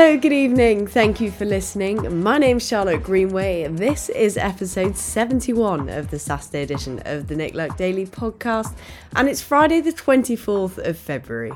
Hello, good evening. Thank you for listening. My name's Charlotte Greenway. This is episode 71 of the Saturday edition of the Nick Luck Daily podcast, and it's Friday, the 24th of February.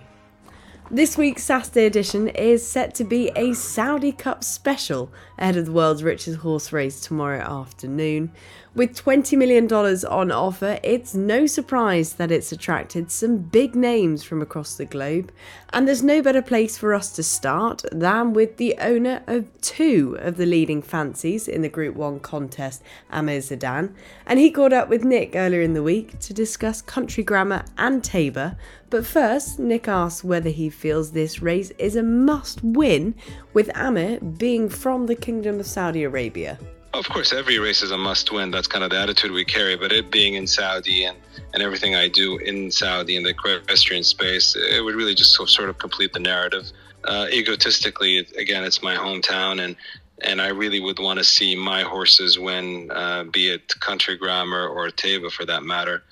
This week's Saturday edition is set to be a Saudi Cup special ahead of the world's richest horse race tomorrow afternoon. With $20 million on offer, it's no surprise that it's attracted some big names from across the globe, and there's no better place for us to start than with the owner of two of the leading fancies in the Group 1 contest, Amir Zedan, and he caught up with Nick earlier in the week to discuss Country Grammar and Taiba, but first, Nick asks whether he feels this race is a must win, with Amir being from the Kingdom of Saudi Arabia. Of course, every race is a must win. That's kind of the attitude we carry. But it being in Saudi and, and everything I do in Saudi in the equestrian space, it would really just sort of complete the narrative. Uh, egotistically, again, it's my hometown, and and I really would want to see my horses win, uh, be it Country Grammar or Taiba for that matter.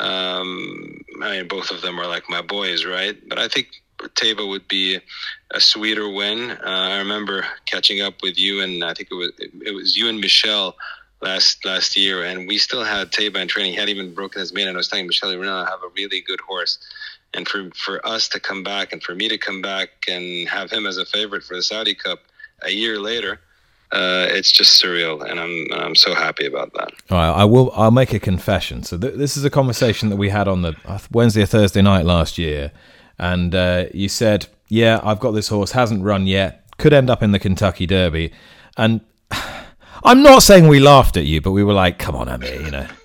Um, I mean, both of them are like my boys, right? But I think Taiba would be a sweeter win. Uh, I remember catching up with you, and I think it was it was you and Michelle last last year, and we still had Taiba in training. He hadn't even broken his mane, and I was telling Michelle, "You know, I have a really good horse." And for for us to come back, and for me to come back and have him as a favorite for the Saudi Cup a year later, uh, it's just surreal, and I'm I'm so happy about that. All right, I will. I'll make a confession. So th- this is a conversation that we had on the uh, Wednesday or Thursday night last year, and uh, you said, "Yeah, I've got this horse, hasn't run yet, could end up in the Kentucky Derby," and I'm not saying we laughed at you, but we were like, "Come on, Amir, you know."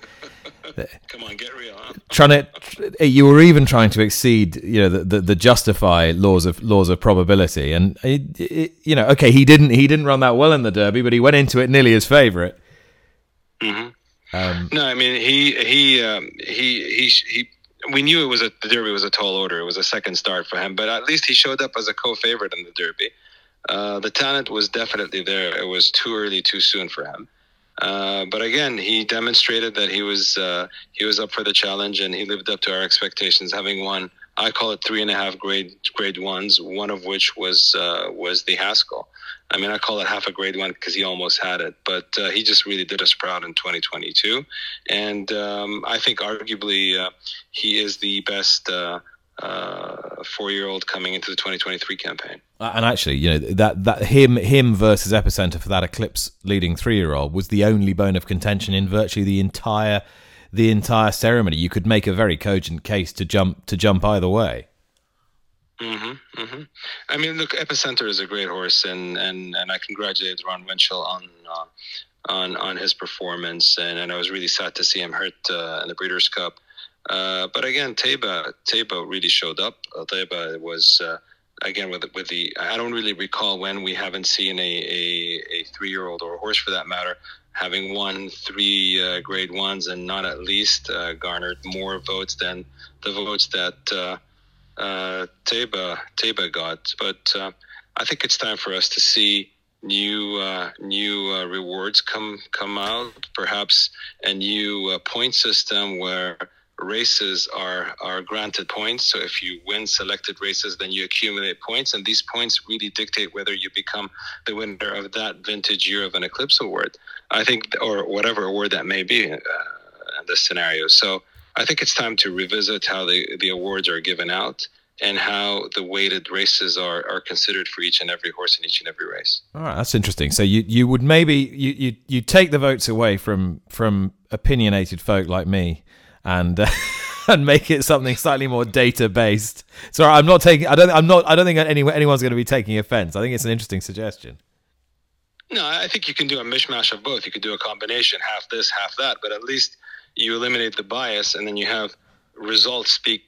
Come on, get real. Huh? Trying to, you were even trying to exceed, you know, the, the, the justify laws of laws of probability, and it, it, you know, okay, he didn't he didn't run that well in the Derby, but he went into it nearly as favourite. Mm-hmm. Um, no, I mean he he um, he he he. We knew it was a the Derby was a tall order. It was a second start for him, but at least he showed up as a co-favorite in the Derby. Uh, the talent was definitely there. It was too early, too soon for him. Uh, but again, he demonstrated that he was uh, he was up for the challenge and he lived up to our expectations, having won. I call it three and a half grade grade ones, one of which was uh, was the Haskell. I mean, I call it half a grade one because he almost had it, but uh, he just really did us proud in 2022, and um, I think arguably uh, he is the best uh, four-year-old coming into the 2023 campaign. And actually, you know that that him him versus Epicenter for that Eclipse leading three-year-old was the only bone of contention in virtually the entire the entire ceremony. You could make a very cogent case to jump to jump either way. Mm-hmm, mm-hmm. I mean, look, Epicenter is a great horse, and and and I congratulate Ron Winchell on. Uh, on, on his performance, and, and I was really sad to see him hurt uh, in the Breeders' Cup. Uh, but again, Taiba Taiba really showed up. Uh, Taiba was uh, again with with the. I don't really recall when we haven't seen a a, a three year old or a horse for that matter having won three uh, grade ones and not at least uh, garnered more votes than the votes that uh, Taiba Taiba got. But uh, I think it's time for us to see new uh, new uh, rewards come come out. Perhaps a new uh, point system where races are are granted points. So if you win selected races, then you accumulate points, and these points really dictate whether you become the winner of that vintage year of an Eclipse Award. I think, or whatever award that may be uh, in this scenario. So I think it's time to revisit how the the awards are given out. And how the weighted races are, are considered for each and every horse in each and every race. All right, that's interesting. So you, you would maybe you, you you take the votes away from from opinionated folk like me, and uh, and make it something slightly more data based. Sorry, I'm not taking. I don't. I'm not. I don't think any, anyone's going to be taking offense. I think it's an interesting suggestion. No, I think you can do a mishmash of both. You could do a combination, half this, half that, but at least you eliminate the bias, and then you have results speak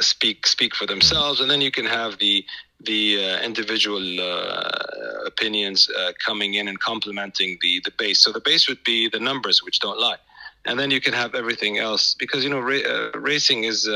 speak speak for themselves, and then you can have the the uh, individual uh, opinions uh, coming in and complementing the the base. So the base would be the numbers, which don't lie and then you can have everything else because you know ra- uh, racing is.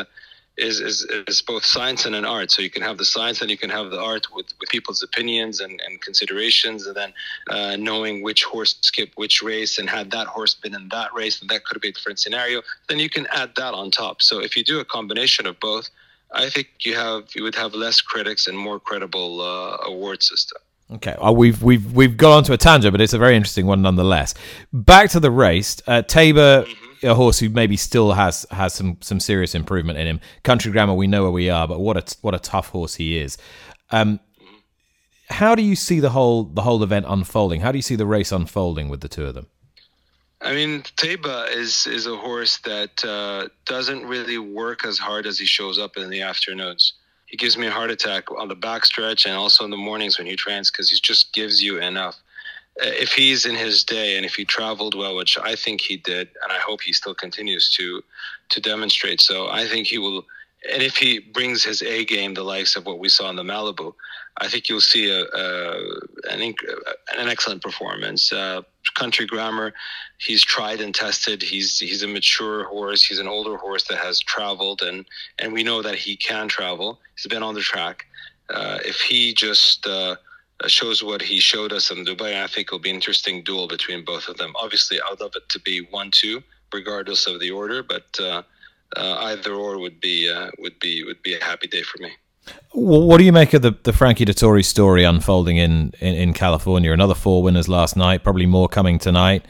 Uh, is, is, is both science and an art. So you can have the science and you can have the art with, with people's opinions and, and considerations, and then uh, knowing which horse skipped which race and had that horse been in that race, and that could be a different scenario. Then you can add that on top. So if you do a combination of both, I think you have you would have less critics and more credible uh, award system. Okay, well, we've we've we've got onto a tangent, but it's a very interesting one nonetheless. Back to the race, uh, Taiba, mm-hmm. A horse who maybe still has has some some serious improvement in him. Country Grammar, we know where we are, but what a what a tough horse he is. Um, how do you see the whole the whole event unfolding? How do you see the race unfolding with the two of them? I mean, Taiba is is a horse that uh, doesn't really work as hard as he shows up in the afternoons he gives me a heart attack on the backstretch and also in the mornings when he trains because he just gives you enough. Uh, if he's in his day and if he traveled well, which I think he did, and I hope he still continues to to demonstrate so, I think he will. And if he brings his A game, the likes of what we saw in the Malibu, I think you'll see a, a an, an excellent performance. Uh, country grammar, he's tried and tested. He's he's a mature horse. He's an older horse that has traveled, and and we know that he can travel. He's been on the track. Uh, if he just uh, shows what he showed us in Dubai, I think it'll be an interesting duel between both of them. Obviously, I'd love it to be one-two, regardless of the order, but uh, uh either or would be uh, would be would be a happy day for me. What do you make of the, the Frankie Dettori story unfolding in, in, in, California? Another four winners last night, probably more coming tonight.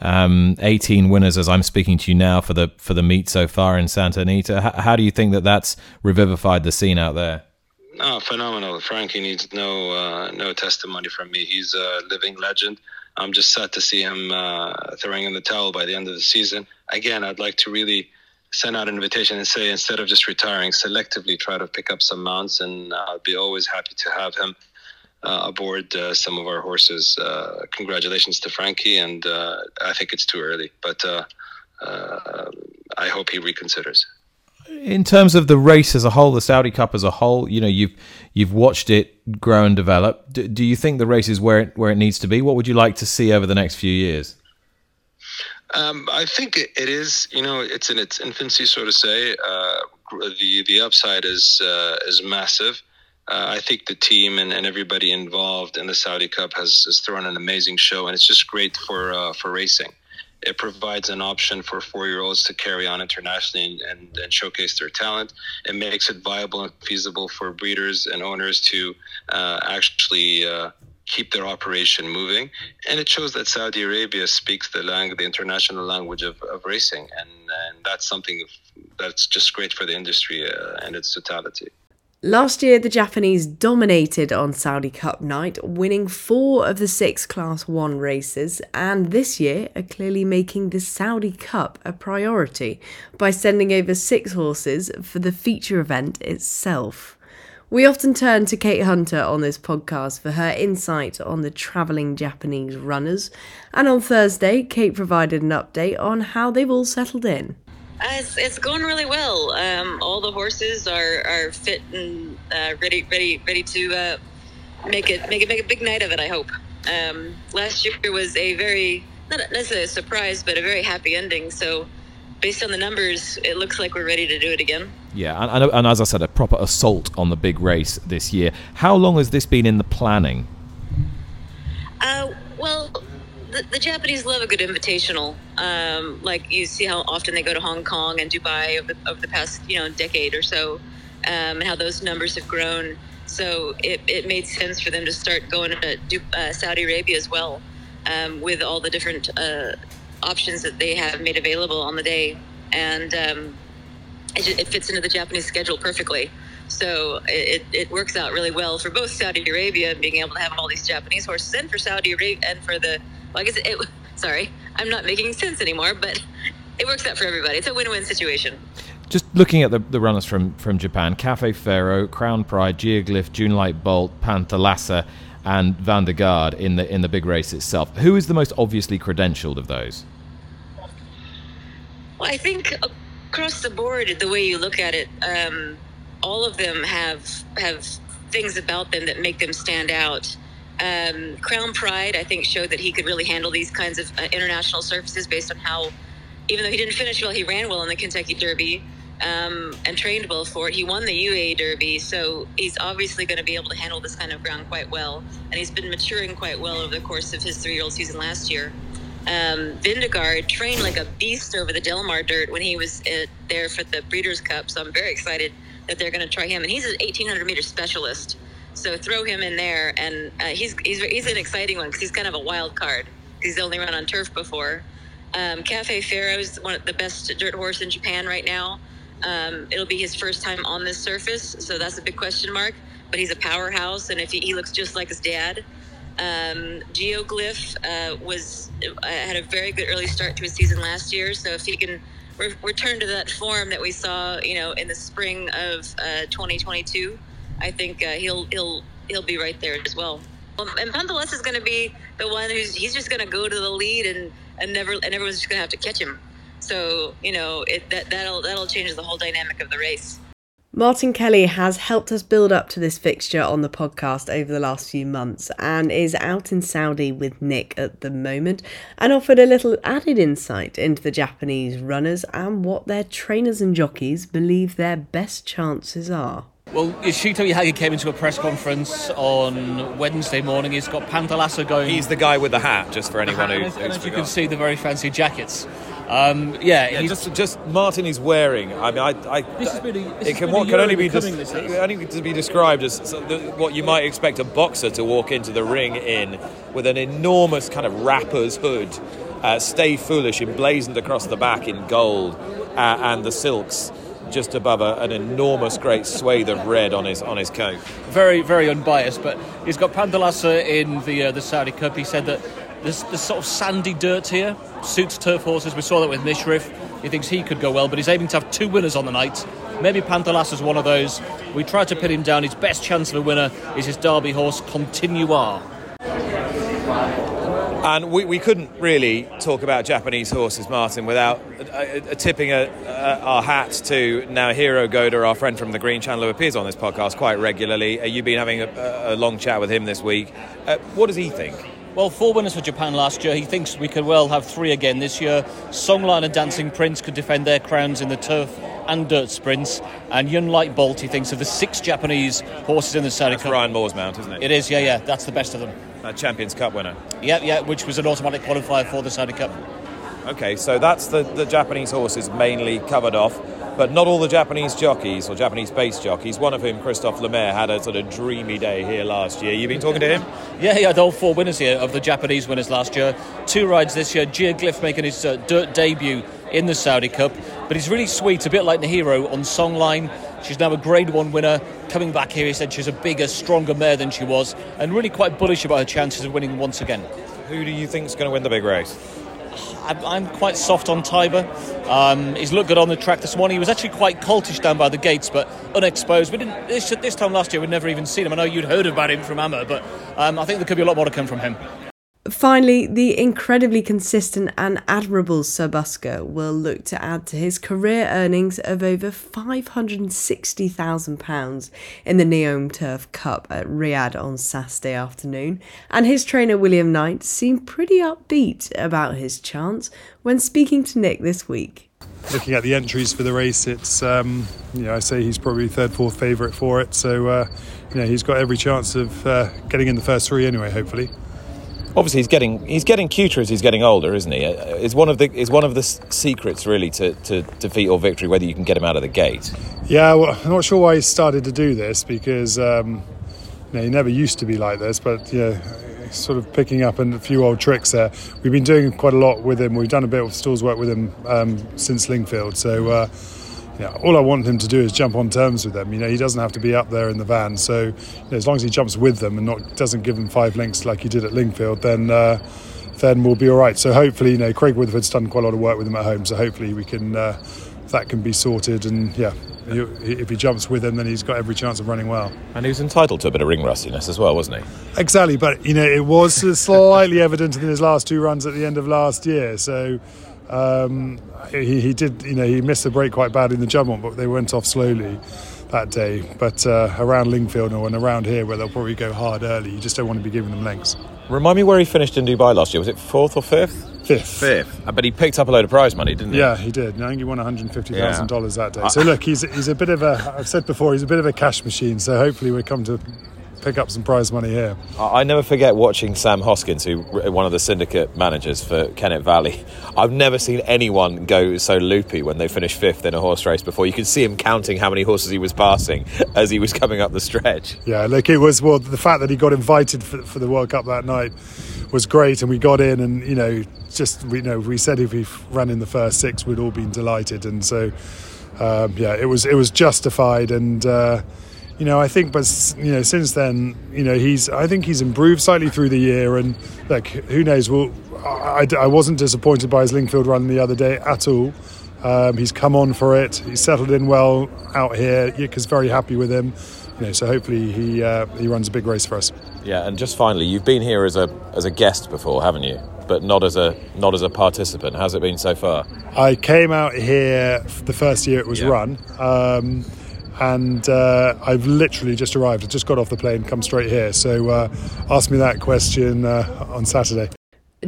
Um, 18 winners as I'm speaking to you now for the for the meet so far in Santa Anita. H- how do you think that that's revivified the scene out there? Oh, phenomenal! Frankie needs no uh, no testimony from me. He's a living legend. I'm just sad to see him uh, throwing in the towel by the end of the season. Again, I'd like to really send out an invitation and say instead of just retiring, selectively try to pick up some mounts, and I'll be always happy to have him uh, aboard uh, some of our horses. Uh, congratulations to Frankie, and uh, I think it's too early, but uh, uh, I hope he reconsiders. In terms of the race as a whole, the Saudi Cup as a whole, you know you've you've watched it grow and develop. Do, do you think the race is where it, where it needs to be? What would you like to see over the next few years? Um, I think it is. You know, it's in its infancy, so to say. Uh, the the upside is uh, is massive. Uh, I think the team and, and everybody involved in the Saudi Cup has, has thrown an amazing show, and it's just great for uh, for racing. It provides an option for four year olds to carry on internationally and, and, and, showcase their talent. It makes it viable and feasible for breeders and owners to uh, actually uh, keep their operation moving. And it shows that Saudi Arabia speaks the language, the international language of, of racing. And, and that's something that's just great for the industry uh, and its totality. Last year, the Japanese dominated on Saudi Cup night, winning four of the six Class 1 races, and this year are clearly making the Saudi Cup a priority by sending over six horses for the feature event itself. We often turn to Kate Hunter on this podcast for her insight on the travelling Japanese runners, and on Thursday, Kate provided an update on how they've all settled in. Uh, it's, it's going really well. Um, all the horses are, are fit and uh, ready, ready, ready to uh, make it make it make a big night of it. I hope. Um, last year was a very not necessarily a surprise, but a very happy ending. So based on the numbers, it looks like we're ready to do it again. Yeah, and, and, and, as I said, a proper assault on the big race this year. How long has this been in the planning? Uh, well, the, Japanese love a good invitational. Um, like you see how often they go to Hong Kong and Dubai over the, over the past you know decade or so, um, and how those numbers have grown. So it, it made sense for them to start going to uh, Saudi Arabia as well, um, with all the different uh, options that they have made available on the day, and um, it, it, fits into the Japanese schedule perfectly. So it, it works out really well for both Saudi Arabia being able to have all these Japanese horses, and for Saudi Arabia, and for the well, I guess it. Sorry, I'm not making sense anymore, but it works out for everybody. It's a win-win situation. Just looking at the, the runners from, from Japan, Cafe Pharoah, Crown Pride, Geoglyph, Jun Light Bolt, Panthalassa, and Vin de Garde in the in the big race itself. Who is the most obviously credentialed of those? Well, I think across the board, the way you look at it, um, all of them have have things about them that make them stand out. Um, Crown Pride, I think, showed that he could really handle these kinds of uh, international surfaces based on how even though he didn't finish well, he ran well in the Kentucky Derby um, and trained well for it. He won the UAE Derby, so he's obviously going to be able to handle this kind of ground quite well. And he's been maturing quite well over the course of his three-year-old season last year. Um, Vin de Garde trained like a beast over the Del Mar dirt when he was uh, there for the Breeders' Cup, so I'm very excited that they're going to try him. And he's an 1800 meter specialist, so throw him in there, and uh, he's, he's he's an exciting one because he's kind of a wild card. He's only run on turf before. Um, Cafe Pharoah is one of the best dirt horse in Japan right now. Um, it'll be his first time on this surface, so that's a big question mark. But he's a powerhouse, and if he, he looks just like his dad. Um, Geoglyph uh, was uh, had a very good early start to his season last year, so if he can re- return to that form that we saw, you know, in the spring of uh, 2022, I think uh, he'll he'll he'll be right there as well. Um, and Panthalassa is going to be the one who's he's just going to go to the lead and and never and everyone's just going to have to catch him. So you know it, that that'll that'll change the whole dynamic of the race. Martin Kelly has helped us build up to this fixture on the podcast over the last few months and is out in Saudi with Nick at the moment and offered a little added insight into the Japanese runners and what their trainers and jockeys believe their best chances are. Well, Yoshito Yahagi came into a press conference on Wednesday morning. He's got Panthalassa going. He's the guy with the hat, just for anyone who, and, as you can see, the very fancy jackets. Um, yeah, Yeah, just, just Martin is wearing. I mean, I, I This has been a- this it can what can only be des- only to be described as so the, what you might expect a boxer to walk into the ring in, with an enormous kind of rapper's hood, uh, "Stay Foolish" emblazoned across the back in gold, uh, and the silks just above a, an enormous great swathe of red on his on his coat. very, very unbiased. But he's got Panthalassa in the uh, the Saudi Cup. He said that this, the sort of sandy dirt here suits turf horses. We saw that with Mishrif. He thinks he could go well, but he's aiming to have two winners on the night. Maybe Panthalassa's one of those. We tried to pin him down. His best chance of a winner is his Derby horse, Continuar. And we, we couldn't really talk about Japanese horses, Martin, without uh, tipping a, uh, our hat to Naohiro Goda, our friend from the Green Channel, who appears on this podcast quite regularly. Uh, you've been having a, a long chat with him this week. Uh, what does he think? Well, four winners for Japan last year. He thinks we could well have three again this year. Songline and Dancing Prince could defend their crowns in the turf and dirt sprints. And Jun Light Bolt, he thinks, of the six Japanese horses in the Saudi That's Cup. Ryan Moore's mount, isn't it? It is, yeah, yeah. That's the best of them. A Champions Cup winner. Yeah, yeah, which was an automatic qualifier for the Saudi Cup. Okay, so that's the, the Japanese horses mainly covered off, but not all the Japanese jockeys or Japanese based jockeys, one of whom, Christophe Lemaire, had a sort of dreamy day here last year. You've been talking to him? Yeah, he had all four winners here of the Japanese winners last year. Two rides this year. Geoglyph making his uh, dirt debut in the Saudi Cup. But he's really sweet, a bit like Nahiro on Songline. She's now a Grade 1 winner. Coming back here, he said she's a bigger, stronger mare than she was, and really quite bullish about her chances of winning once again. Who do you think is going to win the big race? I'm, quite soft on Taiba. Um, he's looked good on the track this morning. He was actually quite cultish down by the gates, but unexposed. We didn't this, this time last year. We'd never even seen him. I know you'd heard about him from Amma, but um, I think there could be a lot more to come from him. Finally, the incredibly consistent and admirable Serbuska will look to add to his career earnings of over £560,000 in the Neom Turf Cup at Riyadh on Saturday afternoon, and his trainer William Knight seemed pretty upbeat about his chance when speaking to Nick this week. looking at the entries for the race, it's um, you know I say he's probably third, fourth favourite for it. So uh, you know he's got every chance of uh, getting in the first three anyway. Hopefully. Obviously, he's getting he's getting cuter as he's getting older, isn't he? Uh, Is one of the is one of the secrets really to, to defeat or victory whether you can get him out of the gate. Yeah, well, I'm not sure why he started to do this because um, you know, he never used to be like this, but yeah. Sort of picking up a few old tricks there. We've been doing quite a lot with him. We've done a bit of stalls work with him um, since Lingfield. So, uh, yeah, all I want him to do is jump on terms with them. You know, he doesn't have to be up there in the van. So, you know, as long as he jumps with them and not doesn't give them five links like he did at Lingfield, then uh, then we'll be all right. So hopefully, you know, Craig Woodford's done quite a lot of work with him at home. So hopefully, we can uh, that can be sorted. And yeah, he, if he jumps with him, then he's got every chance of running well. And he was entitled to a bit of ring rustiness as well, wasn't he? Exactly, but you know, it was slightly evident in his last two runs at the end of last year. So. Um, he, he did, you know, he missed the break quite bad in the jump, but they went off slowly. that day. But uh, around Lingfield and around here, where they'll probably go hard early, you just don't want to be giving them lengths. Remind me where he finished in Dubai last year. Was it fourth or fifth? Fifth. Fifth. But he picked up a load of prize money, didn't he? Yeah, he did. I think he won one hundred fifty thousand dollars that day. So look, he's he's a bit of a. I've said before, he's a bit of a cash machine. So hopefully we come to pick up some prize money here. I never forget watching Sam Hoskins, who one of the syndicate managers for Kennet Valley. I've never seen anyone go so loopy when they finished fifth in a horse race before. You could see him counting how many horses he was passing as he was coming up the stretch. Yeah, look, it was well the fact that he got invited for, for the World Cup that night was great, and we got in, and you know, just we you know we said if he ran in the first six, we'd all been delighted, and so um, yeah, it was it was justified, and uh, you know I think, but you know since then, you know he's I think he's improved slightly through the year, and like who knows? Well, I, I- wasn't disappointed by his Lingfield run the other day at all. Um, he's come on for it. He's settled in well out here. Yika's very happy with him. You know, so hopefully he uh, he runs a big race for us. Yeah, and just finally, you've been here as a as a guest before, haven't you? But not as a not as a participant. How's it been so far? I came out here the first year it was Yeah. run, um, and uh, I've literally just arrived. I just got off the plane, come straight here. So uh, ask me that question uh, on Saturday.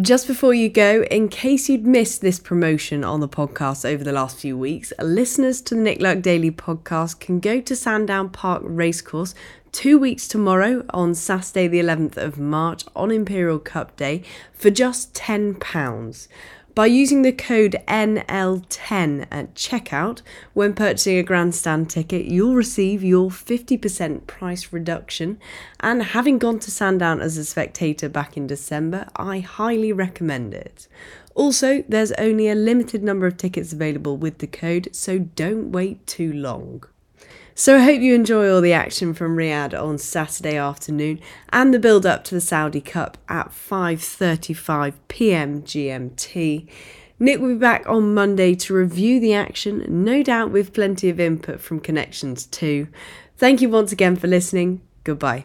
Just before you go, in case you'd missed this promotion on the podcast over the last few weeks, listeners to the Nick Luck Daily podcast can go to Sandown Park Racecourse two weeks tomorrow on Saturday, the 11th of March, on Imperial Cup Day for just £10. By using the code NL10 at checkout when purchasing a grandstand ticket, you'll receive your 50% price reduction. And having gone to Sandown as a spectator back in December, I highly recommend it. Also, there's only a limited number of tickets available with the code, so don't wait too long. So I hope you enjoy all the action from Riyadh on Saturday afternoon and the build up to the Saudi Cup at 5:35 p.m. GMT. Nick will be back on Monday to review the action, no doubt with plenty of input from connections too. Thank you once again for listening. Goodbye.